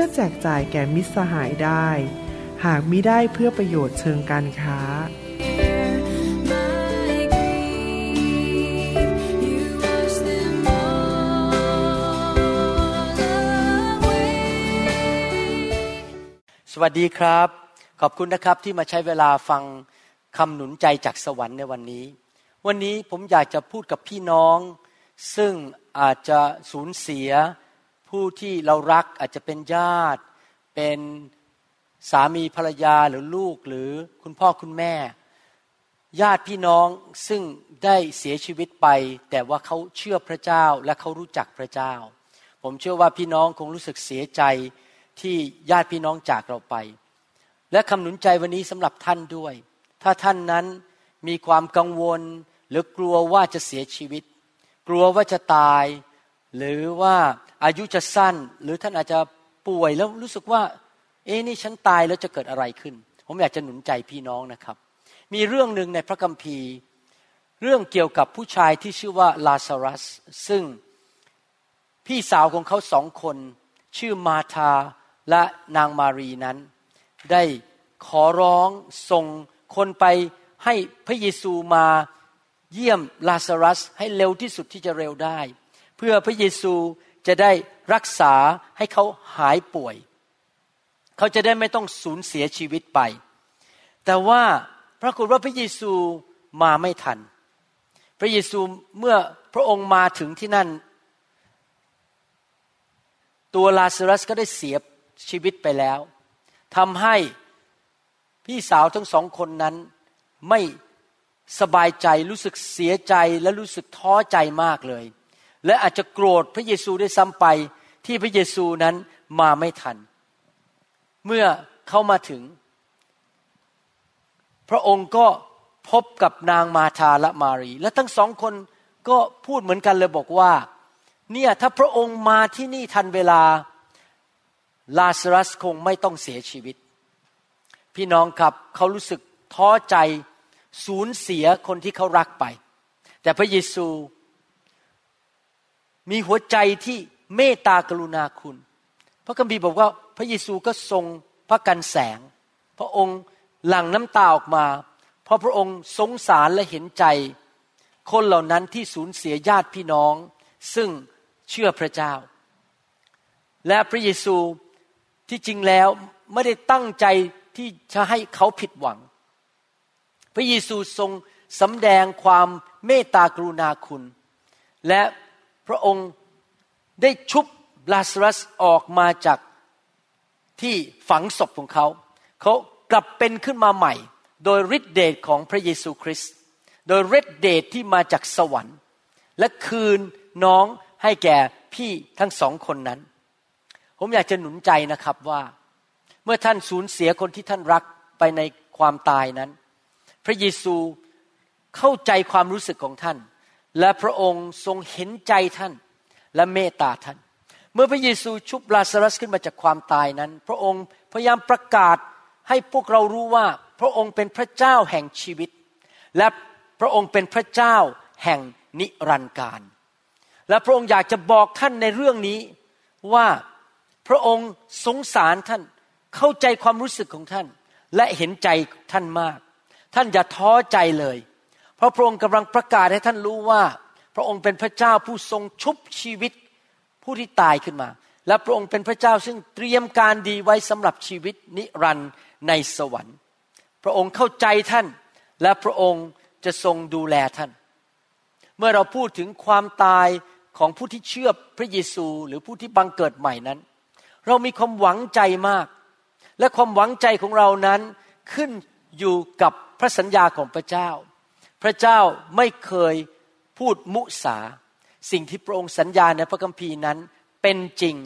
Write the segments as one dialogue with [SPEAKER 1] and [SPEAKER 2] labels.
[SPEAKER 1] พื่อแจกจ่ายแก่มิตรสหายได้ หากมิได้เพื่อประโยชน์เชิงการค้า
[SPEAKER 2] สวัสดีครับ ขอบคุณนะครับที่มาใช้เวลาฟังคำหนุนใจจากสวรรค์ในวันนี้ วันนี้ผมอยากจะพูดกับพี่น้อง ซึ่งอาจจะสูญเสีย ผู้ที่เรารักอาจจะเป็นญาติ เป็นสามีภรรยาหรือลูกหรือคุณพ่อคุณแม่ ญาติพี่น้องซึ่งได้เสียชีวิตไป แต่ว่าเขาเชื่อพระเจ้าและเขารู้จักพระเจ้า ผมเชื่อว่าพี่น้องคงรู้สึกเสียใจที่ญาติพี่น้องจากเราไป และคำหนุนใจวันนี้สำหรับท่านด้วย ถ้าท่านนั้นมีความกังวล หรือกลัวว่าจะเสียชีวิต กลัวว่าจะตาย หรือว่า อายุจะสั้น หรือท่านอาจจะป่วยแล้วรู้สึกว่า เอ๊นี่ฉันตายแล้วจะเกิดอะไรขึ้น ผมอยากจะหนุนใจพี่น้องนะครับ มีเรื่องหนึ่งในพระคัมภีร์ เรื่องเกี่ยวกับผู้ชายที่ชื่อว่าลาซารัส ซึ่งพี่สาวของเขาสองคน ชื่อมาธาและนางมารีนั้น ได้ขอร้องส่งคนไปให้พระเยซูมาเยี่ยมลาซารัสให้เร็วที่สุดที่จะเร็วได้ เพื่อพระเยซู จะได้รักษาให้เขาหายป่วย เขาจะได้ไม่ต้องสูญเสียชีวิตไป แต่ว่าปรากฏว่าพระเยซูมาไม่ทัน พระเยซูเมื่อพระองค์มาถึงที่นั่น ตัวลาซารัสก็ได้เสียชีวิตไปแล้วทำให้พี่สาวทั้งสองคนนั้นไม่สบายใจรู้สึกเสียใจและรู้สึกท้อใจมากเลย และอาจจะโกรธพระเยซูได้ซ้ำไปที่พระเยซูนั้นมาไม่ทัน เมื่อเขามาถึง พระองค์ก็พบกับนางมาธาและมารี และทั้งสองคนก็พูดเหมือนกันเลยบอกว่า เนี่ยถ้าพระองค์มาที่นี่ทันเวลาลาซารัสคงไม่ต้องเสียชีวิต พี่น้องครับเขารู้สึกท้อใจสูญเสียคนที่เขารักไป แต่พระเยซู มีหัวใจที่เมตตากรุณาคุณ พระคัมภีร์บอกว่าพระเยซูก็ทรงพระกันแสง พระองค์หลั่งน้ำตาออกมา เพราะพระองค์สงสารและเห็นใจ คนเหล่านั้นที่สูญเสียญาติพี่น้อง ซึ่งเชื่อพระเจ้า และพระเยซูที่จริงแล้วไม่ได้ตั้งใจที่จะให้เขาผิดหวัง พระเยซูทรงสำแดงความเมตตากรุณาคุณ และ พระองค์ได้ชุบลาซารัสออกมาจากที่ฝังศพของเขา เขากลับเป็นขึ้นมาใหม่ โดยฤทธิเดชของพระเยซูคริสต์โดยฤทธิเดชที่มาจากสวรรค์ และคืนน้องให้แก่พี่ทั้งสองคนนั้น ผมอยากจะหนุนใจนะครับว่า เมื่อท่านสูญเสียคนที่ท่านรักไปในความตายนั้น พระเยซูเข้าใจความรู้สึกของท่าน และพระองค์ทรงเห็นใจท่านและเมตตาท่าน เมื่อพระเยซูชุบลาซารัสขึ้นมาจากความตายนั้น พระองค์พยายามประกาศให้พวกเรารู้ว่าพระองค์เป็นพระเจ้าแห่งชีวิต และพระองค์เป็นพระเจ้าแห่งนิรันดร์การ และพระองค์อยากจะบอกท่านในเรื่องนี้ว่าพระองค์สงสารท่านเข้าใจความรู้สึกของท่าน และเห็นใจท่านมาก ท่านอย่าท้อใจเลย เพราะพระองค์กำลังประกาศให้ท่านรู้ว่า พระองค์เป็นพระเจ้าผู้ทรงชุบชีวิตผู้ที่ตายขึ้นมา และพระองค์เป็นพระเจ้าซึ่งเตรียมการดีไว้สำหรับชีวิตนิรันดร์ในสวรรค์ พระองค์เข้าใจท่าน และพระองค์จะทรงดูแลท่าน เมื่อเราพูดถึงความตายของผู้ที่เชื่อพระเยซูหรือผู้ที่บังเกิดใหม่นั้น เรามีความหวังใจมาก และความหวังใจของเรานั้นขึ้นอยู่กับพระสัญญาของพระเจ้า พระเจ้าไม่เคยพูดมุสา สิ่งที่พระองค์สัญญาในพระคัมภีร์นั้นเป็นจริง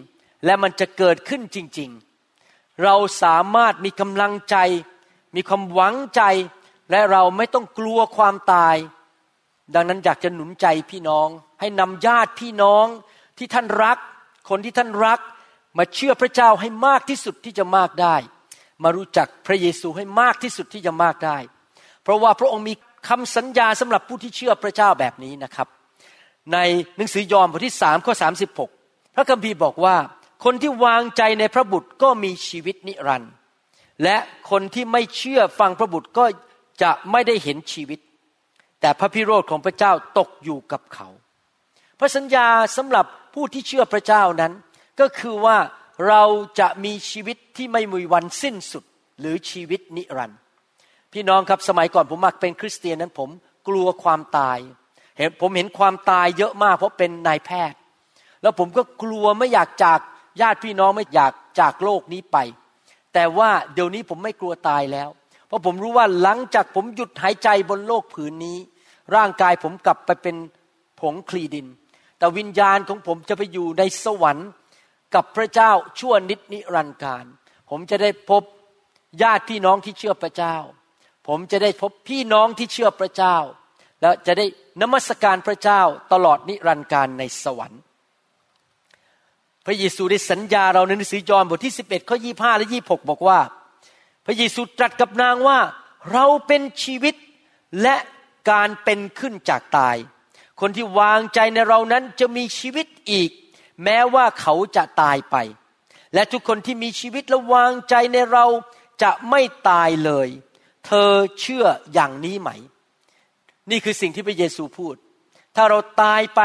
[SPEAKER 2] และมันจะเกิดขึ้นจริง ๆ เราสามารถมีกำลังใจ มีความหวังใจ และเราไม่ต้องกลัวความตาย ดังนั้นอยากจะหนุนใจพี่น้อง ให้นำญาติพี่น้องที่ท่านรัก คนที่ท่านรัก มาเชื่อพระเจ้าให้มากที่สุดที่จะมากได้ มารู้จักพระเยซูให้มากที่สุดที่จะมากได้ เพราะว่าพระองค์มี คำสัญญาสำหรับผู้ที่เชื่อพระเจ้าแบบนี้นะครับ ในหนังสือยอห์นบทที่สามข้อสาสิบหกพระคัมภีร์บอกว่า คนที่วางใจในพระบุตรก็มีชีวิตนิรันดร์และคนที่ไม่เชื่อฟังพระบุตรก็จะไม่ได้เห็นชีวิต แต่พระพิโรธของพระเจ้าตกอยู่กับเขา พระสัญญาสำหรับผู้ที่เชื่อพระเจ้านั้น ก็คือว่าเราจะมีชีวิตที่ไม่มีวันสิ้นสุดหรือชีวิตนิรันดร์ พี่น้องครับสมัยก่อนผมมักเป็นคริสเตียนนั้นผมกลัวความตาย เห็นผมเห็นความตายเยอะมากเพราะเป็นนายแพทย์ แล้วผมก็กลัวไม่อยากจากญาติพี่น้องไม่อยากจากโลกนี้ไป แต่ว่าเดี๋ยวนี้ผมไม่กลัวตายแล้ว เพราะผมรู้ว่าหลังจากผมหยุดหายใจบนโลกผืนนี้ ร่างกายผมกลับไปเป็นผงคลีดิน แต่วิญญาณของผมจะไปอยู่ในสวรรค์กับพระเจ้าชั่วนิดนิรันดร์การ ผมจะได้พบญาติพี่น้องที่เชื่อพระเจ้า ผมจะได้พบพี่น้องที่เชื่อพระเจ้า แล้วจะได้นมัสการพระเจ้าตลอดนิรันดร์การในสวรรค์ พระเยซูได้สัญญาเราในหนังสือยอห์นบทที่ 11ข้อ25 และ 26 บอกว่า พระเยซูตรัสกับนางว่าเราเป็นชีวิตและการเป็นขึ้นจากตาย คนที่วางใจในเรานั้นจะมีชีวิตอีก แม้ว่าเขาจะตายไป และทุกคนที่มีชีวิตและวางใจในเราจะไม่ตายเลย เธอเชื่ออย่างนี้ไหม นี่คือสิ่งที่พระเยซูพูด ถ้าเราตายไป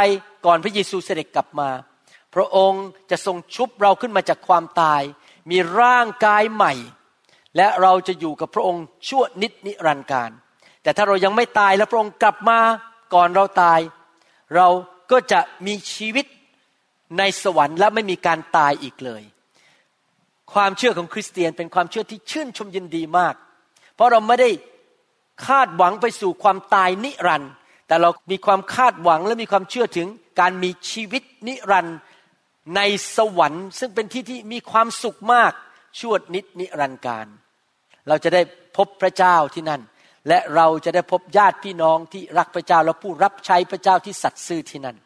[SPEAKER 2] ก่อนพระเยซูเสด็จกลับมา พระองค์จะทรงชุบเราขึ้นมาจากความตาย มีร่างกายใหม่ และเราจะอยู่กับพระองค์ชั่วนิดนิรันดร์การ แต่ถ้าเรายังไม่ตายแล้วพระองค์กลับมาก่อนเราตาย เราก็จะมีชีวิตในสวรรค์และไม่มีการตายอีกเลย ความเชื่อของคริสเตียนเป็นความเชื่อที่ชื่นชมยินดีมาก เพราะเราไม่ได้คาดหวังไปสู่ความตายนิรันดร์แต่เรามีความคาดหวังและมีความเชื่อถึงการมีชีวิตนิรันดร์ในสวรรค์ ซึ่งเป็นที่ที่มีความสุขมากชั่วนิจนิรันดร์กาล เราจะได้พบพระเจ้าที่นั่น และเราจะได้พบญาติพี่น้องที่รักพระเจ้าและผู้รับใช้พระเจ้าที่สัตย์ซื่อที่นั่น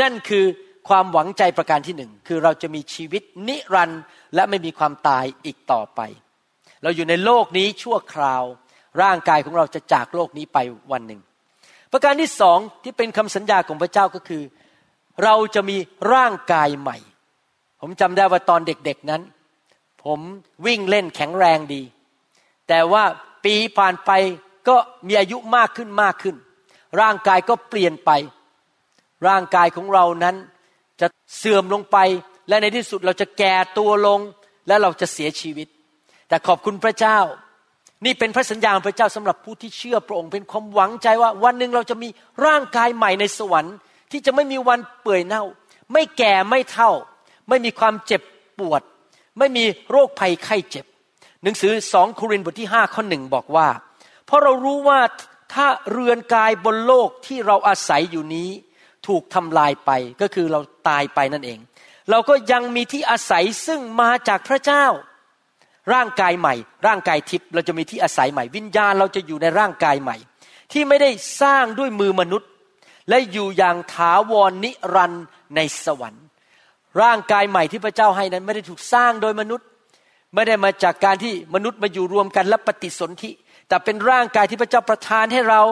[SPEAKER 2] นั่นคือความหวังใจประการที่หนึ่งคือเราจะมีชีวิตนิรันดร์และไม่มีความตายอีกต่อไป เราอยู่ในโลกนี้ชั่วคราว ร่างกายของเราจะจากโลกนี้ไปวันหนึ่ง ประการที่สองที่เป็นคำสัญญาของพระเจ้าก็คือ เราจะมีร่างกายใหม่ ผมจำได้ว่าตอนเด็กๆนั้น ผมวิ่งเล่นแข็งแรงดี แต่ว่าปีผ่านไปก็มีอายุมากขึ้นมากขึ้น ร่างกายก็เปลี่ยนไป ร่างกายของเรานั้นจะเสื่อมลงไป และในที่สุดเราจะแก่ตัวลงและเราจะเสียชีวิต แต่ขอบคุณพระเจ้า นี่เป็นพระสัญญาของพระเจ้าสำหรับผู้ที่เชื่อพระองค์ เป็นความหวังใจว่าวันหนึ่งเราจะมีร่างกายใหม่ในสวรรค์ ที่จะไม่มีวันเปื่อยเน่า ไม่แก่ไม่เท่า ไม่มีความเจ็บปวด ไม่มีโรคภัยไข้เจ็บ หนังสือสองโครินธ์บทที่ห้าข้อหนึ่งบอกว่า เพราะเรารู้ว่าถ้าเรือนกายบนโลกที่เราอาศัยอยู่นี้ ถูกทำลายไปก็คือเราตายไปนั่นเอง เราก็ยังมีที่อาศัยซึ่งมาจากพระเจ้า ร่างกายใหม่ ร่างกายทิพย์เราจะมีที่อาศัยใหม่ วิญญาณเราจะอยู่ในร่างกายใหม่ ที่ไม่ได้สร้างด้วยมือมนุษย์ และอยู่อย่างถาวรนิรันดร์ในสวรรค์ ร่างกายใหม่ที่พระเจ้าให้นั้นไม่ได้ถูกสร้างโดยมนุษย์ ไม่ได้มาจากการที่มนุษย์มาอยู่รวมกันและปฏิสนธิแต่เป็นร่างกายที่พระเจ้าประทานให้เรา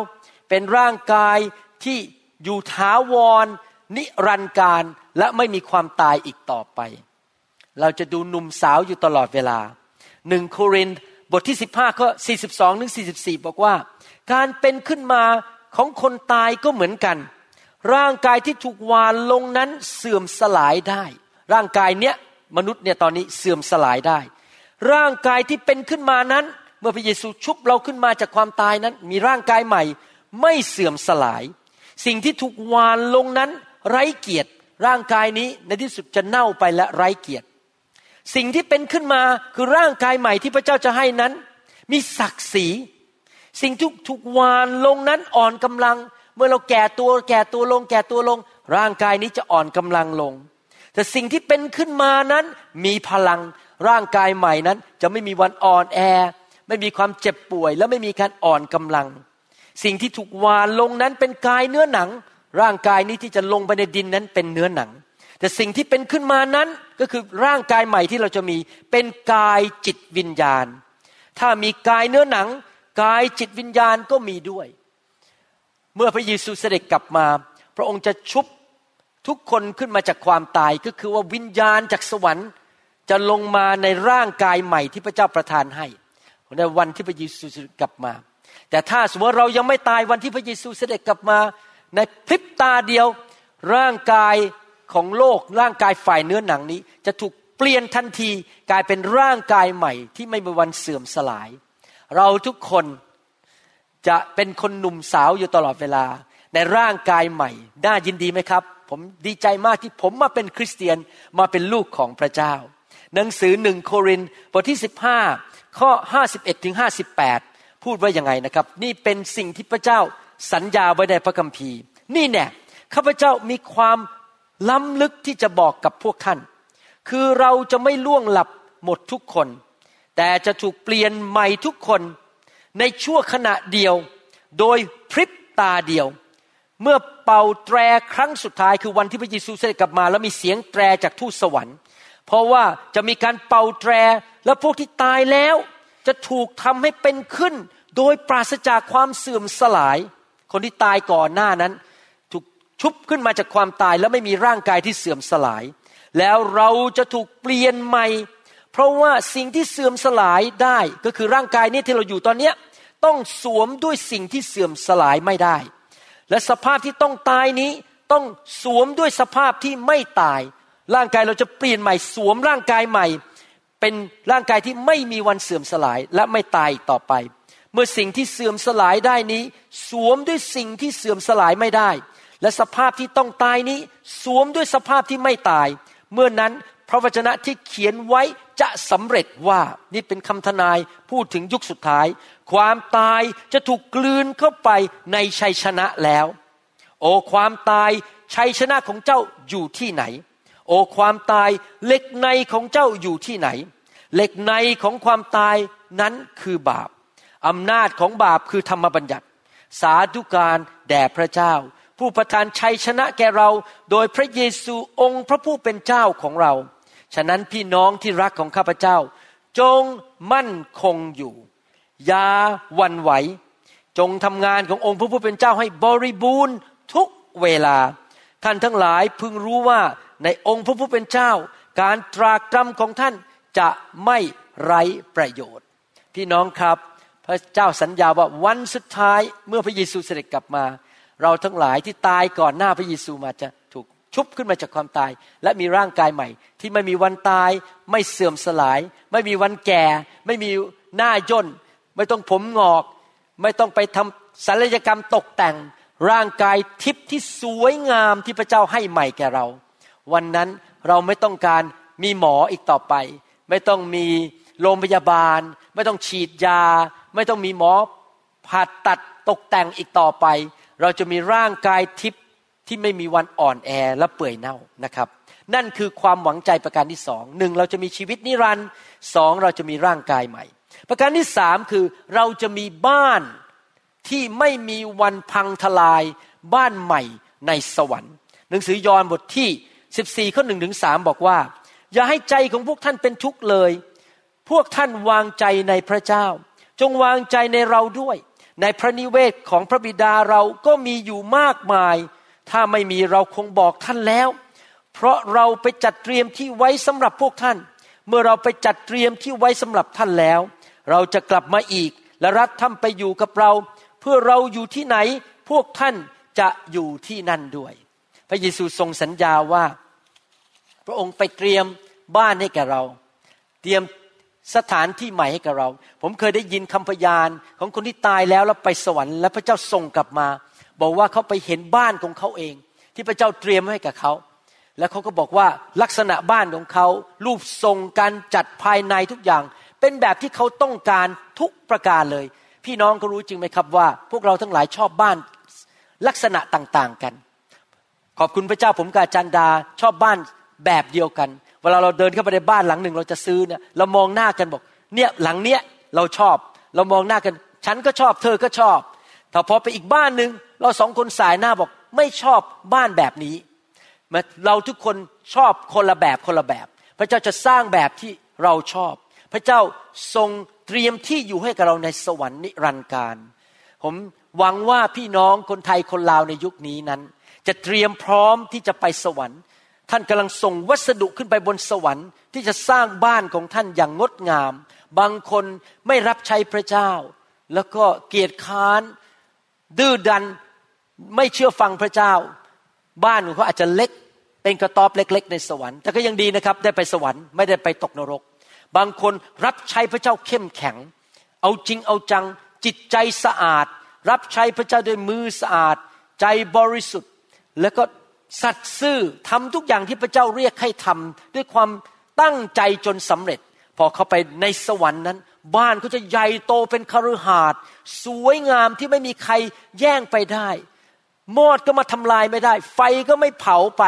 [SPEAKER 2] เป็นร่างกายที่อยู่ถาวรนิรันดร์การและไม่มีความตายอีกต่อไป เราจะดูหนุ่มสาวอยู่ตลอดเวลา หนึ่งโครินบทที่15ข้อ42ถึง44บอกว่า การเป็นขึ้นมาของคนตายก็เหมือนกัน ร่างกายที่ถูกวานลงนั้นเสื่อมสลายได้ ร่างกายเนี้ยมนุษย์เนี่ยตอนนี้เสื่อมสลายได้ ร่างกายที่เป็นขึ้นมานั้น เมื่อพระเยซูชุบเราขึ้นมาจากความตายนั้น มีร่างกายใหม่ไม่เสื่อมสลาย สิ่งที่ถูกวานลงนั้นไร้เกียรติร่างกายนี้ในที่สุดจะเน่าไปและไร้เกียรติ สิ่งที่เป็นขึ้นมาคือร่างกายใหม่ที่พระเจ้าจะให้นั้น มีศักดิ์ศรี สิ่งที่ถูกวานลงนั้นอ่อนกำลัง เมื่อเราแก่ตัวแก่ตัวลง แก่ตัวลง ร่างกายนี้จะอ่อนกำลังลง แต่สิ่งที่เป็นขึ้นมานั้นมีพลังร่างกายใหม่นั้น จะไม่มีวันอ่อนแอ ไม่มีความเจ็บป่วย และไม่มีการอ่อนกำลัง สิ่งที่ถูกวานลงนั้นเป็นกายเนื้อหนัง ร่างกายนี้ที่จะลงไปในดินนั้นเป็นเนื้อหนัง แต่สิ่งที่เป็นขึ้นมานั้นก็คือร่างกายใหม่ที่เราจะมีเป็นกายจิตวิญญาณ ถ้ามีกายเนื้อหนัง กายจิตวิญญาณก็มีด้วย เมื่อพระเยซูเสด็จกลับมา พระองค์จะชุบทุกคนขึ้นมาจากความตายก็คือว่าวิญญาณจากสวรรค์จะลงมาในร่างกายใหม่ที่พระเจ้าประทานให้ในวันที่พระเยซูเสด็จกลับมา แต่ถ้าสมมติเรายังไม่ตายวันที่พระเยซูเสด็จกลับมา ในพริบตาเดียว ร่างกาย ของโลกร่างกายฝ่ายเนื้อหนังนี้ จะถูกเปลี่ยนทันทีกลายเป็นร่างกายใหม่ ที่ไม่มีวันเสื่อมสลาย เราทุกคนจะเป็นคนหนุ่มสาวอยู่ตลอดเวลา ในร่างกายใหม่ น่ายินดีไหมครับ ผมดีใจมากที่ผมมาเป็นคริสเตียนมาเป็นลูกของพระเจ้า หนังสือหนึ่งโครินบทที่ 15 ข้อ 51ถึง58 พูดว่ายังไงนะครับ นี่เป็นสิ่งที่พระเจ้าสัญญาไว้ในพระคัมภีร์ นี่แน่ข้าพเจ้ามีความ ล้ำลึกที่จะบอกกับพวกท่าน คือเราจะไม่ล่วงหลับหมดทุกคน แต่จะถูกเปลี่ยนใหม่ทุกคน ในชั่วขณะเดียว โดยพริบตาเดียว เมื่อเป่าแตรครั้งสุดท้ายคือวันที่พระเยซูเสด็จกลับมา แล้วมีเสียงแตรจากทูตสวรรค์ เพราะว่าจะมีการเป่าแตรและพวกที่ตายแล้วจะถูกทำให้เป็นขึ้น โดยปราศจากความเสื่อมสลาย คนที่ตายก่อนหน้านั้น ชุบขึ้นมาจากความตายแล้วไม่มีร่างกายที่เสื่อมสลาย แล้วเราจะถูกเปลี่ยนใหม่ เพราะว่าสิ่งที่เสื่อมสลายได้ก็คือร่างกายนี้ที่เราอยู่ตอนนี้ต้องสวมด้วยสิ่งที่เสื่อมสลายไม่ได้ และสภาพที่ต้องตายนี้ต้องสวมด้วยสภาพที่ไม่ตาย ร่างกายเราจะเปลี่ยนใหม่ สวมร่างกายใหม่ เป็นร่างกายที่ไม่มีวันเสื่อมสลายและไม่ตายอีกต่อไป เมื่อสิ่งที่เสื่อมสลายได้นี้ สวมด้วยสิ่งที่เสื่อมสลายไม่ได้ และสภาพที่ต้องตายนี้สวมด้วยสภาพที่ไม่ตาย เมื่อนั้นพระวจนะที่เขียนไว้จะสำเร็จว่านี่เป็นคำทนายพูดถึงยุคสุดท้าย ความตายจะถูกกลืนเข้าไปในชัยชนะแล้ว โอ้ความตายชัยชนะของเจ้าอยู่ที่ไหน โอ้ความตายเหล็กในของเจ้าอยู่ที่ไหนเหล็กในของความตายนั้นคือบาปอำนาจของบาปคือธรรมบัญญัติ สาธุการแด่พระเจ้า ผู้ประทานชัยชนะแก่เรา โดยพระเยซูองค์พระผู้เป็นเจ้าของเรา ฉะนั้นพี่น้องที่รักของข้าพเจ้า จงมั่นคงอยู่ อย่าวันไหว จงทำงานขององค์พระผู้เป็นเจ้าให้บริบูรณ์ทุกเวลา ท่านทั้งหลายพึงรู้ว่าในองค์พระผู้เป็นเจ้า การตรากตรำของท่านจะไม่ไร้ประโยชน์ พี่น้องครับ พระเจ้าสัญญาว่าวันสุดท้ายเมื่อพระเยซูเสด็จกลับมา เราทั้งหลายที่ตายก่อนหน้าพระเยซูมาจะถูกชุบขึ้นมาจากความตาย และมีร่างกายใหม่ ที่ไม่มีวันตาย ไม่เสื่อมสลาย ไม่มีวันแก่ ไม่มีหน้าย่น ไม่ต้องผมงอก ไม่ต้องไปทำศัลยกรรมตกแต่ง ร่างกายทิพย์ที่สวยงามที่พระเจ้าให้ใหม่แก่เรา วันนั้นเราไม่ต้องการมีหมออีกต่อไป ไม่ต้องมีโรงพยาบาล ไม่ต้องฉีดยา ไม่ต้องมีหมอผ่าตัดตกแต่งอีกต่อไป เราจะมีร่างกายทิพย์ที่ไม่มีวันอ่อนแอและเปื่อยเน่านะครับ นั่นคือความหวังใจประการที่สองหนึ่งเราจะมีชีวิตนิรันดร์สองเราจะมีร่างกายใหม่ ประการที่สามคือเราจะมีบ้านที่ไม่มีวันพังทลายบ้านใหม่ในสวรรค์ หนังสือยอห์นบทที่ 14ข้อหนึ่งถึงสบอกว่า อย่าให้ใจของพวกท่านเป็นทุกข์เลย พวกท่านวางใจในพระเจ้า จงวางใจในเราด้วย ในพระนิเวศของพระบิดาเราก็มีอยู่มากมาย ถ้าไม่มีเราคงบอกท่านแล้ว เพราะเราไปจัดเตรียมที่ไว้สำหรับพวกท่าน เมื่อเราไปจัดเตรียมที่ไว้สำหรับท่านแล้ว เราจะกลับมาอีก และรับท่านไปอยู่กับเรา เพื่อเราอยู่ที่ไหนพวกท่านจะอยู่ที่นั่นด้วย พระเยซูทรงสัญญาว่า พระองค์ไปเตรียมบ้านให้แก่เรา เตรียม สถานที่ใหม่ให้กับเรา ผมเคยได้ยินคำพยานของคนที่ตายแล้วแล้วไปสวรรค์และพระเจ้าส่งกลับมา บอกว่าเขาไปเห็นบ้านของเขาเอง ที่พระเจ้าเตรียมให้กับเขา แล้วเขาก็บอกว่าลักษณะบ้านของเขา รูปทรงการจัดภายในทุกอย่าง เป็นแบบที่เขาต้องการทุกประการเลย พี่น้องก็รู้จริงไหมครับว่า พวกเราทั้งหลายชอบบ้านลักษณะต่างๆกัน ขอบคุณพระเจ้าผมกาจันดาชอบบ้านแบบเดียวกัน เวลาเราเดินเข้าไปในบ้านหลังหนึ่งเราจะซื้อเนี่ยเรามองหน้ากันบอก เนี่ยหลังเนี้ยเราชอบ เรามองหน้ากัน ฉันก็ชอบ เธอก็ชอบแต่พอไปอีกบ้านหนึ่งเราสองคนสายหน้าบอกไม่ชอบบ้านแบบนี้เราทุกคนชอบคนละแบบคนละแบบ พระเจ้าจะสร้างแบบที่เราชอบ พระเจ้าทรงเตรียมที่อยู่ให้กับเราในสวรรค์นิรันดร์การ ผมหวังว่าพี่น้องคนไทยคนลาวในยุคนี้นั้น จะเตรียมพร้อมที่จะไปสวรรค์ ท่านกำลังส่งวัสดุขึ้นไปบนสวรรค์ที่จะสร้างบ้านของท่านอย่างงดงาม บางคนไม่รับใช้พระเจ้า แล้วก็เกียจค้าน ดื้อดันไม่เชื่อฟังพระเจ้า บ้านของเขาอาจจะเล็ก เป็นกระต๊อบเล็ก ๆ ในสวรรค์แต่ก็ยังดีนะครับ ได้ไปสวรรค์ไม่ได้ไปตกนรก บางคนรับใช้พระเจ้าเข้มแข็ง เอาจริงเอาจังจิตใจสะอาด รับใช้พระเจ้าด้วยมือสะอาด ใจบริสุทธิ์แล้วก็ สัตย์ซื่อทำทุกอย่างที่พระเจ้าเรียกให้ทำด้วยความตั้งใจจนสำเร็จ พอเขาไปในสวรรค์นั้น บ้านเขาจะใหญ่โตเป็นคฤหาสน์สวยงามที่ไม่มีใครแย่งไปได้มอดก็มาทำลายไม่ได้ ไฟก็ไม่เผาไป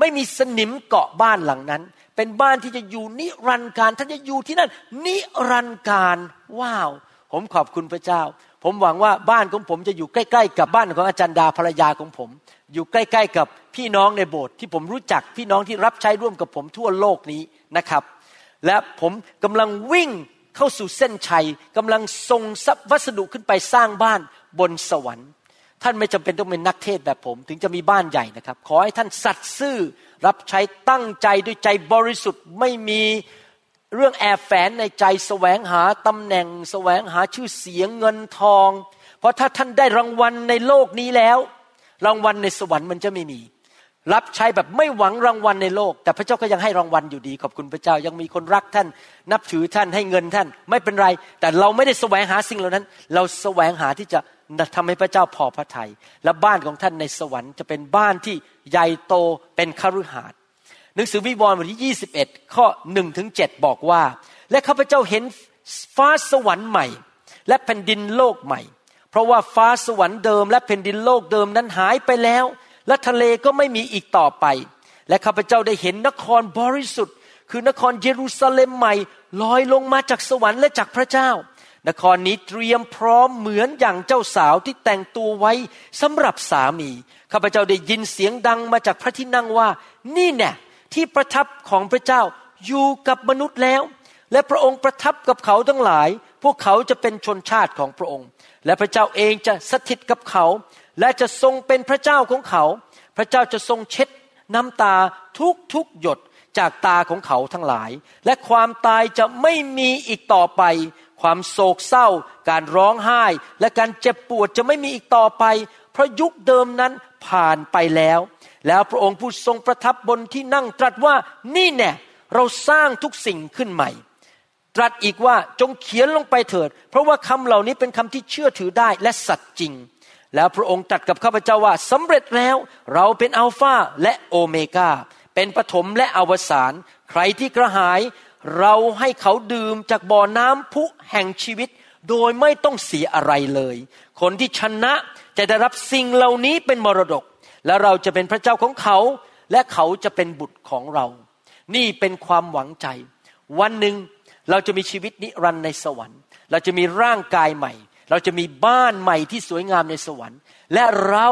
[SPEAKER 2] ไม่มีสนิมเกาะบ้านหลังนั้น เป็นบ้านที่จะอยู่นิรันดร์การท่านจะอยู่ที่นั่นนิรันดร์การว้าว ผมขอบคุณพระเจ้า ผมหวังว่าบ้านของผมจะอยู่ใกล้ๆกับบ้านของอาจารย์ดาภรรยาของผม อยู่ใกล้ๆกับพี่น้องในโบสถ์ที่ผมรู้จักพี่น้องที่รับใช้ร่วมกับผมทั่วโลกนี้นะครับ และผมกำลังวิ่งเข้าสู่เส้นชัยกำลังส่งวัสดุขึ้นไปสร้างบ้านบนสวรรค์ ท่านไม่จำเป็นต้องเป็นนักเทศแบบผม ถึงจะมีบ้านใหญ่นะครับ ขอให้ท่านสัตย์ซื่อรับใช้ตั้งใจด้วยใจบริสุทธิ์ไม่มี เรื่องแอบแฝงในใจแสวงหาตำแหน่ง แสวงหาชื่อเสียงเงินทอง เพราะถ้าท่านได้รางวัลในโลกนี้แล้ว รางวัลในสวรรค์มันจะไม่มี รับใช้แบบไม่หวังรางวัลในโลก แต่พระเจ้าก็ยังให้รางวัลอยู่ดี ขอบคุณพระเจ้ายังมีคนรักท่าน นับถือท่านให้เงินท่าน ไม่เป็นไร แต่เราไม่ได้แสวงหาสิ่งเหล่านั้น เราแสวงหาที่จะทำให้พระเจ้าพอพระทยัยและบ้านของท่านในสวรรค์จะเป็นบ้านที่ใหญ่โตเป็นคฤหาสน์ หนังสือวิวรณ์บทที่ 21 ข้อ1ถึง7บอกว่า และข้าพเจ้าเห็นฟ้าสวรรค์ใหม่ และแผ่นดินโลกใหม่ เพราะว่าฟ้าสวรรค์เดิม และแผ่นดินโลกเดิมนั้นหายไปแล้ว และทะเลก็ไม่มีอีกต่อไป และข้าพเจ้าได้เห็นนครบริสุทธิ์ คือนครเยรูซาเล็มใหม่ลอยลงมาจากสวรรค์และจากพระเจ้า นครนี้เตรียมพร้อมเหมือนอย่างเจ้าสาวที่แต่งตัวไว้สำหรับสามีข้าพเจ้าได้ยินเสียงดังมาจากพระที่นั่งว่า นี่แน่ ที่ประทับของพระเจ้าอยู่กับมนุษย์แล้ว และพระองค์ประทับกับเขาทั้งหลาย พวกเขาจะเป็นชนชาติของพระองค์ และพระเจ้าเองจะสถิตกับเขา และจะทรงเป็นพระเจ้าของเขา พระเจ้าจะทรงเช็ดน้ำตาทุกทุกหยดจากตาของเขาทั้งหลาย และความตายจะไม่มีอีกต่อไป ความโศกเศร้า การร้องไห้ และการเจ็บปวดจะไม่มีอีกต่อไป เพราะยุคเดิมนั้นผ่านไปแล้ว แล้วพระองค์ผู้ทรงประทับบนที่นั่งตรัสว่านี่แน่เราสร้างทุกสิ่งขึ้นใหม่ ตรัสอีกว่าจงเขียนลงไปเถิด เพราะว่าคำเหล่านี้เป็นคำที่เชื่อถือได้และสัตย์จริง แล้วพระองค์ตรัสกับข้าพเจ้าว่าสำเร็จแล้วเราเป็นอัลฟาและโอเมกาเป็นปฐมและอวสานใครที่กระหายเราให้เขาดื่มจากบ่อน้ำพุแห่งชีวิต โดยไม่ต้องเสียอะไรเลย คนที่ชนะจะได้รับสิ่งเหล่านี้เป็นมรดก และเราจะเป็นพระเจ้าของเขา และเขาจะเป็นบุตรของเรา นี่เป็นความหวังใจ วันหนึ่งเราจะมีชีวิตนิรันดร์ในสวรรค์ เราจะมีร่างกายใหม่ เราจะมีบ้านใหม่ที่สวยงามในสวรรค์ และเรา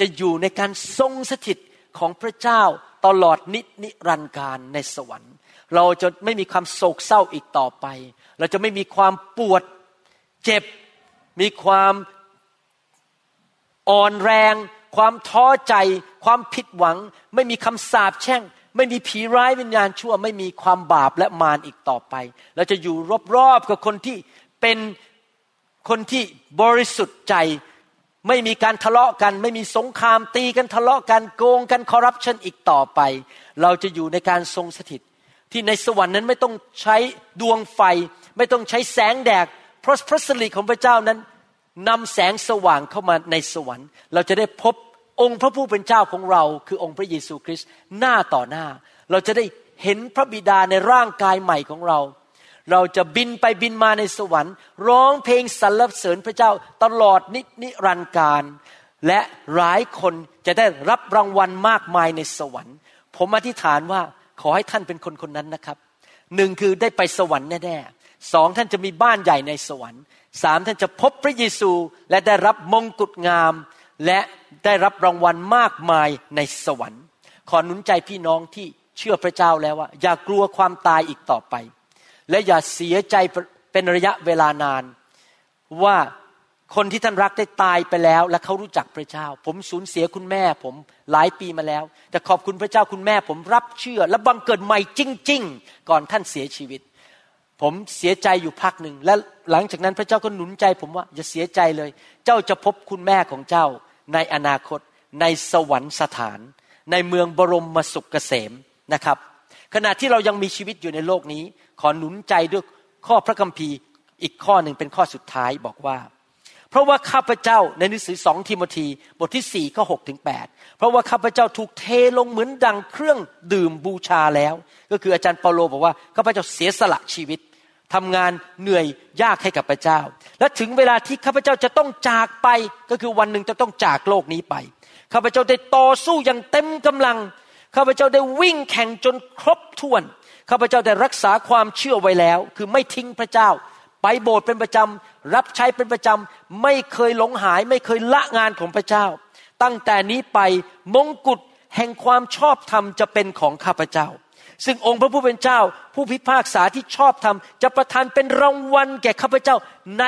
[SPEAKER 2] จะอยู่ในการทรงสถิตของพระเจ้าตลอดนินิรันดร์การในสวรรค์ เราจะไม่มีความโศกเศร้าอีกต่อไป เราจะไม่มีความปวดเจ็บ มีความอ่อนแรง ความท้อใจ ความผิดหวัง ไม่มีคำสาปแช่ง ไม่มีผีร้ายวิญญาณชั่ว ไม่มีความบาปและมารอีกต่อไป เราจะอยู่รอบๆกับคนที่เป็นคนที่บริสุทธิ์ใจ ไม่มีการทะเลาะกัน ไม่มีสงครามตีกันทะเลาะกันโกงกันคอร์รัปชันอีกต่อไป เราจะอยู่ในการทรงสถิต ที่ในสวรรค์นั้นไม่ต้องใช้ดวงไฟ ไม่ต้องใช้แสงแดดเพราะพระสิริของพระเจ้านั้น นำแสงสว่างเข้ามาในสวรรค์ เราจะได้พบองค์พระผู้เป็นเจ้าของเรา คือองค์พระเยซูคริสต์หน้าต่อหน้า เราจะได้เห็นพระบิดาในร่างกายใหม่ของเรา เราจะบินไปบินมาในสวรรค์ ร้องเพลงสรรเสริญพระเจ้าตลอดนินรันดร์การ และหลายคนจะได้รับรางวัลมากมายในสวรรค์ ผมอธิษฐานว่าขอให้ท่านเป็นคนคนนั้นนะครับหนึ่งคือได้ไปสวรรค์แน่ๆสองท่านจะมีบ้านใหญ่ในสวรรค์ สามท่านจะพบพระเยซูและได้รับมงกุฎงาม และได้รับรางวัลมากมายในสวรรค์ ขอหนุนใจพี่น้องที่เชื่อพระเจ้าแล้วว่า อย่ากลัวความตายอีกต่อไป และอย่าเสียใจเป็นระยะเวลานาน ว่าคนที่ท่านรักได้ตายไปแล้ว และเขารู้จักพระเจ้า ผมสูญเสียคุณแม่ผมหลายปีมาแล้ว แต่ขอบคุณพระเจ้าคุณแม่ผมรับเชื่อ และบังเกิดใหม่จริง ๆ ก่อนท่านเสียชีวิต ผมเสียใจอยู่พักหนึ่งและหลังจากนั้นพระเจ้าก็หนุนใจผมว่าอย่าเสียใจเลย เจ้าจะพบคุณแม่ของเจ้าในอนาคต ในสวรรคสถาน ในเมืองบรมมสุขเกษมนะครับ ขณะที่เรายังมีชีวิตอยู่ในโลกนี้ ขอหนุนใจด้วยข้อพระคัมภีร์อีกข้อหนึ่งเป็นข้อสุดท้ายบอกว่า เพราะว่าข้าพเจ้าในหนังสือสองทิโมธีบทที่สี่ข้อหกถึงแปดเพราะว่าข้าพเจ้าถูกเทลงเหมือนดังเครื่องดื่มบูชาแล้ว ก็คืออาจารย์เปาโลบอกว่าข้าพเจ้าเสียสละชีวิตทำงานเหนื่อยยากให้กับพระเจ้า และถึงเวลาที่ข้าพเจ้าจะต้องจากไปก็คือวันหนึ่งจะต้องจากโลกนี้ไปข้าพเจ้าได้ต่อสู้อย่างเต็มกำลังข้าพเจ้าได้วิ่งแข่งจนครบถ้วนข้าพเจ้าได้รักษาความเชื่อไว้แล้ว คือไม่ทิ้งพระเจ้า ไปโบสถ์เป็นประจำรับใช้เป็นประจำไม่เคยหลงหายไม่เคยละงานของพระเจ้า ตั้งแต่นี้ไปมงกุฎแห่งความชอบธรรมจะเป็นของข้าพเจ้า ซึ่งองค์พระผู้เป็นเจ้า ผู้พิพากษาที่ชอบธรรมจะประทานเป็นรางวัลแก่ข้าพเจ้าใน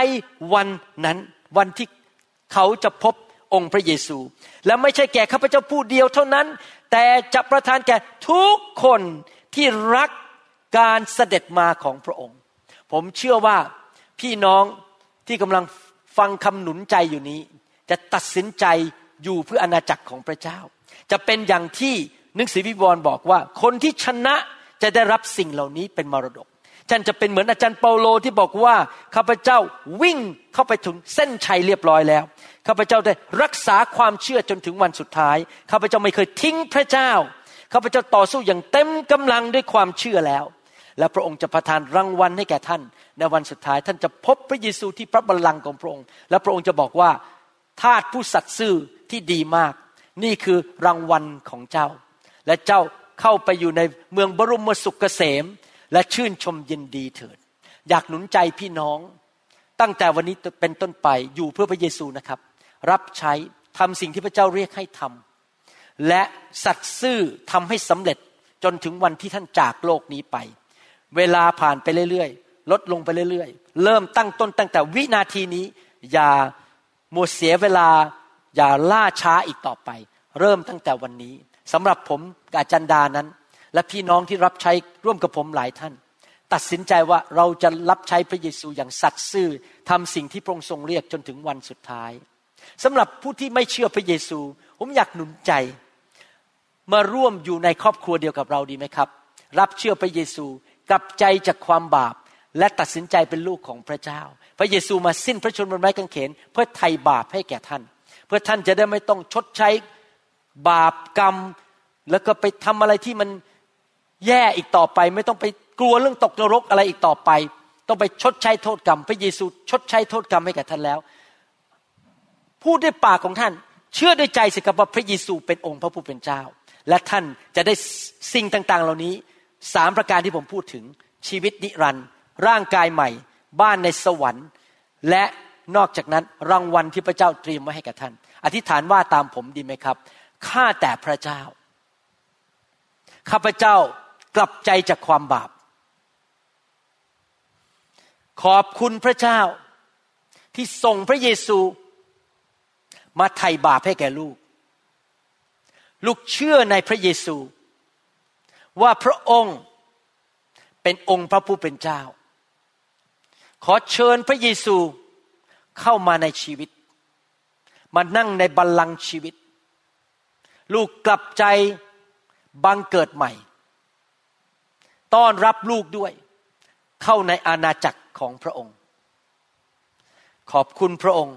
[SPEAKER 2] วันนั้นวันที่เขาจะพบองค์พระเยซู และไม่ใช่แก่ข้าพเจ้าผู้เดียวเท่านั้น แต่จะประทานแก่ทุกคนที่รักการเสด็จมาของพระองค์ ผมเชื่อว่า พี่น้องที่กำลังฟังคำหนุนใจอยู่นี้ จะตัดสินใจอยู่เพื่ออณาจักรของพระเจ้า จะเป็นอย่างที่หนังสือวิวรณ์บอกว่า คนที่ชนะจะได้รับสิ่งเหล่านี้เป็นมรดกท่านจะเป็นเหมือนอาจารย์เปาโลที่บอกว่าข้าพเจ้าวิ่งเข้าไปถึงเส้นชัยเรียบร้อยแล้วข้าพเจ้าได้รักษาความเชื่อจนถึงวันสุดท้ายข้าพเจ้าไม่เคยทิ้งพระเจ้าข้าพเจ้าต่อสู้อย่างเต็มกำลังด้วยความเชื่อแล้ว และพระองค์จะประทานรางวัลให้แก่ท่าน ในวันสุดท้ายท่านจะพบพระเยซูที่พระบัลลังก์ของพระองค์ และพระองค์จะบอกว่าทาสผู้สัตย์ซื่อที่ดีมาก นี่คือรางวัลของเจ้า และเจ้าเข้าไปอยู่ในเมืองบรมสุขเกษม และชื่นชมยินดีเถิด อยากหนุนใจพี่น้อง ตั้งแต่วันนี้เป็นต้นไปอยู่เพื่อพระเยซูนะครับ รับใช้ทำสิ่งที่พระเจ้าเรียกให้ทำและสัตย์ซื่อทำให้สำเร็จจนถึงวันที่ท่านจากโลกนี้ไป เวลาผ่านไปเรื่อยๆ ลดลงไปเรื่อยๆ เริ่มตั้งต้นตั้งแต่วินาทีนี้ อย่ามัวเสียเวลา อย่าล่าช้าอีกต่อไป เริ่มตั้งแต่วันนี้สำหรับผมกาจันดานั้น และพี่น้องที่รับใช้ร่วมกับผมหลายท่าน ตัดสินใจว่าเราจะรับใช้พระเยซูอย่างสัตย์ซื่อทำสิ่งที่พระองค์ทรงเรียกจนถึงวันสุดท้ายสำหรับผู้ที่ไม่เชื่อพระเยซู ผมอยากหนุนใจ มาร่วมอยู่ในครอบครัวเดียวกับเราดีไหมครับ รับเชื่อพระเยซู กลับใจจากความบาปและตัดสินใจเป็นลูกของพระเจ้า พระเยซูมาสิ้นพระชนม์บนไม้กางเขน เพื่อไถ่บาปให้แก่ท่าน เพื่อท่านจะได้ไม่ต้องชดใช้บาปกรรม แล้วก็ไปทำอะไรที่มันแย่อีกต่อไป ไม่ต้องไปกลัวเรื่องตกนรกอะไรอีกต่อไป ต้องไปชดใช้โทษกรรม พระเยซูชดใช้โทษกรรมให้แก่ท่านแล้ว พูดด้วยปากของท่าน เชื่อด้วยใจสิครับว่าพระเยซูเป็นองค์พระผู้เป็นเจ้า และท่านจะได้สิ่งต่าง ๆ เหล่านี้ สามประการที่ผมพูดถึงชีวิตนิรันดร์ร่างกายใหม่ บ้านในสวรรค์ และนอกจากนั้นรางวัลที่พระเจ้าเตรียมไว้ให้กับท่าน อธิษฐานว่าตามผมดีไหมครับข้าแต่พระเจ้าข้าพเจ้ากลับใจจากความบาป ขอบคุณพระเจ้าที่ส่งพระเยซูมาไถ่บาปให้แก่ลูก ลูกเชื่อในพระเยซู ว่าพระองค์เป็นองค์พระผู้เป็นเจ้า ขอเชิญพระเยซูเข้ามาในชีวิต มานั่งในบัลลังก์ชีวิต ลูกกลับใจบังเกิดใหม่ ต้อนรับลูกด้วย เข้าในอาณาจักรของพระองค์ ขอบคุณพระองค์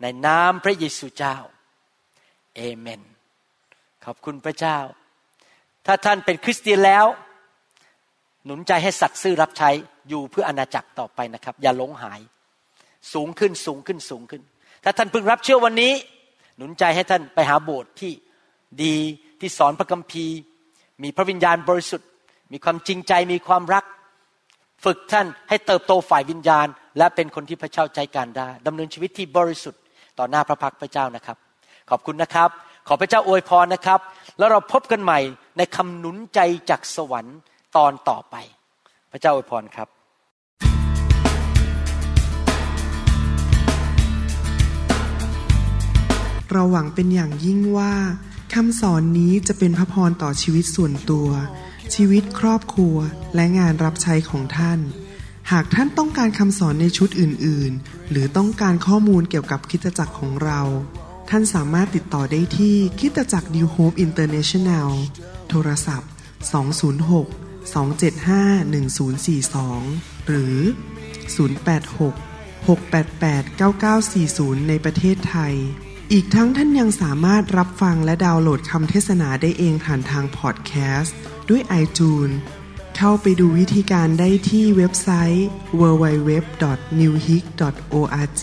[SPEAKER 2] ในนามพระเยซูเจ้า เอเมน ขอบคุณพระเจ้า ถ้าท่านเป็นคริสเตียนแล้ว หนุนใจให้สัตย์ซื่อรับใช้อยู่เพื่ออาณาจักรต่อไปนะครับ อย่าหลงหาย สูงขึ้นสูงขึ้นสูงขึ้น ถ้าท่านเพิ่งรับเชื่อวันนี้ หนุนใจให้ท่านไปหาโบสถ์ที่ดีที่สอนพระคัมภีร์ มีพระวิญญาณบริสุทธิ์ มีความจริงใจมีความรัก ฝึกท่านให้เติบโตฝ่ายวิญญาณ และเป็นคนที่พระเจ้าใจการได้ดำเนินชีวิตที่บริสุทธิ์ต่อหน้าพระพักพระเจ้านะครับ ขอบคุณนะครับ ขอพระเจ้าอวยพรนะครับ แล้วเราพบกันใหม่ในคำหนุนใจจากสวรรค์ตอนต่อไป พระเจ้าอวยพรครับ
[SPEAKER 1] เราหวังเป็นอย่างยิ่งว่าคำสอนนี้จะเป็นพระพรต่อชีวิตส่วนตัว ชีวิตครอบครัวและงานรับใช้ของท่าน หากท่านต้องการคำสอนในชุดอื่น ๆ หรือต้องการข้อมูลเกี่ยวกับคริสตจักรของเรา ท่านสามารถติดต่อได้ที่คริสตจักร New Hope International โทรศัพท์ 206 275 1042 หรือ 086 688 9940 ในประเทศไทย อีกทั้งท่านยังสามารถรับฟังและดาวน์โหลดคำเทศนาได้เองผ่านทางพอดแคสต์ด้วย iTunes เข้าไปดูวิธีการได้ที่เว็บไซต์ www.newhope.org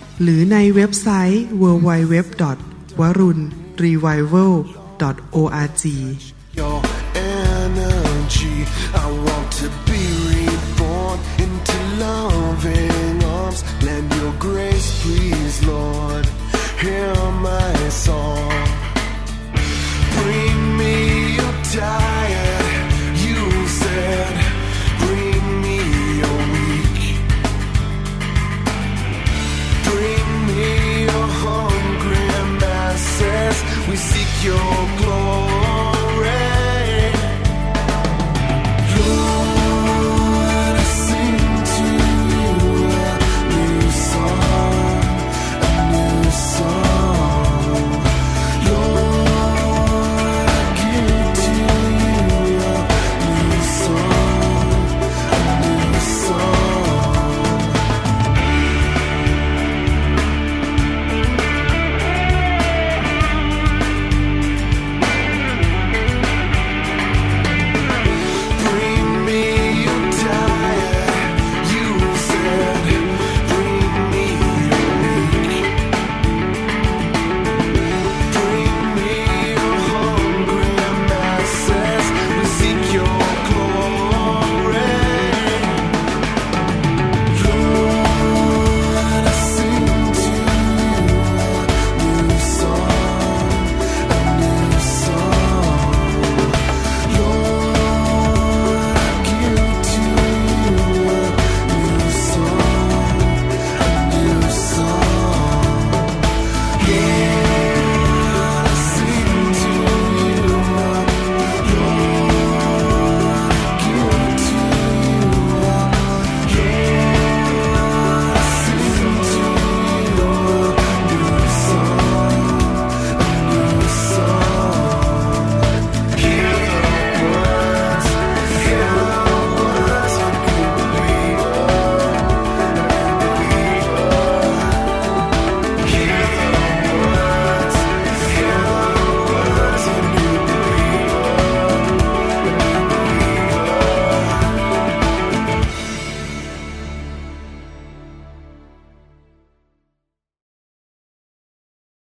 [SPEAKER 1] หรือในเว็บไซต์ www.warunrevival.org
[SPEAKER 3] your energy. I want to be reborn into loving arms. Lend your grace, please, Lord. Hear my song. Bring me your tired, your glory.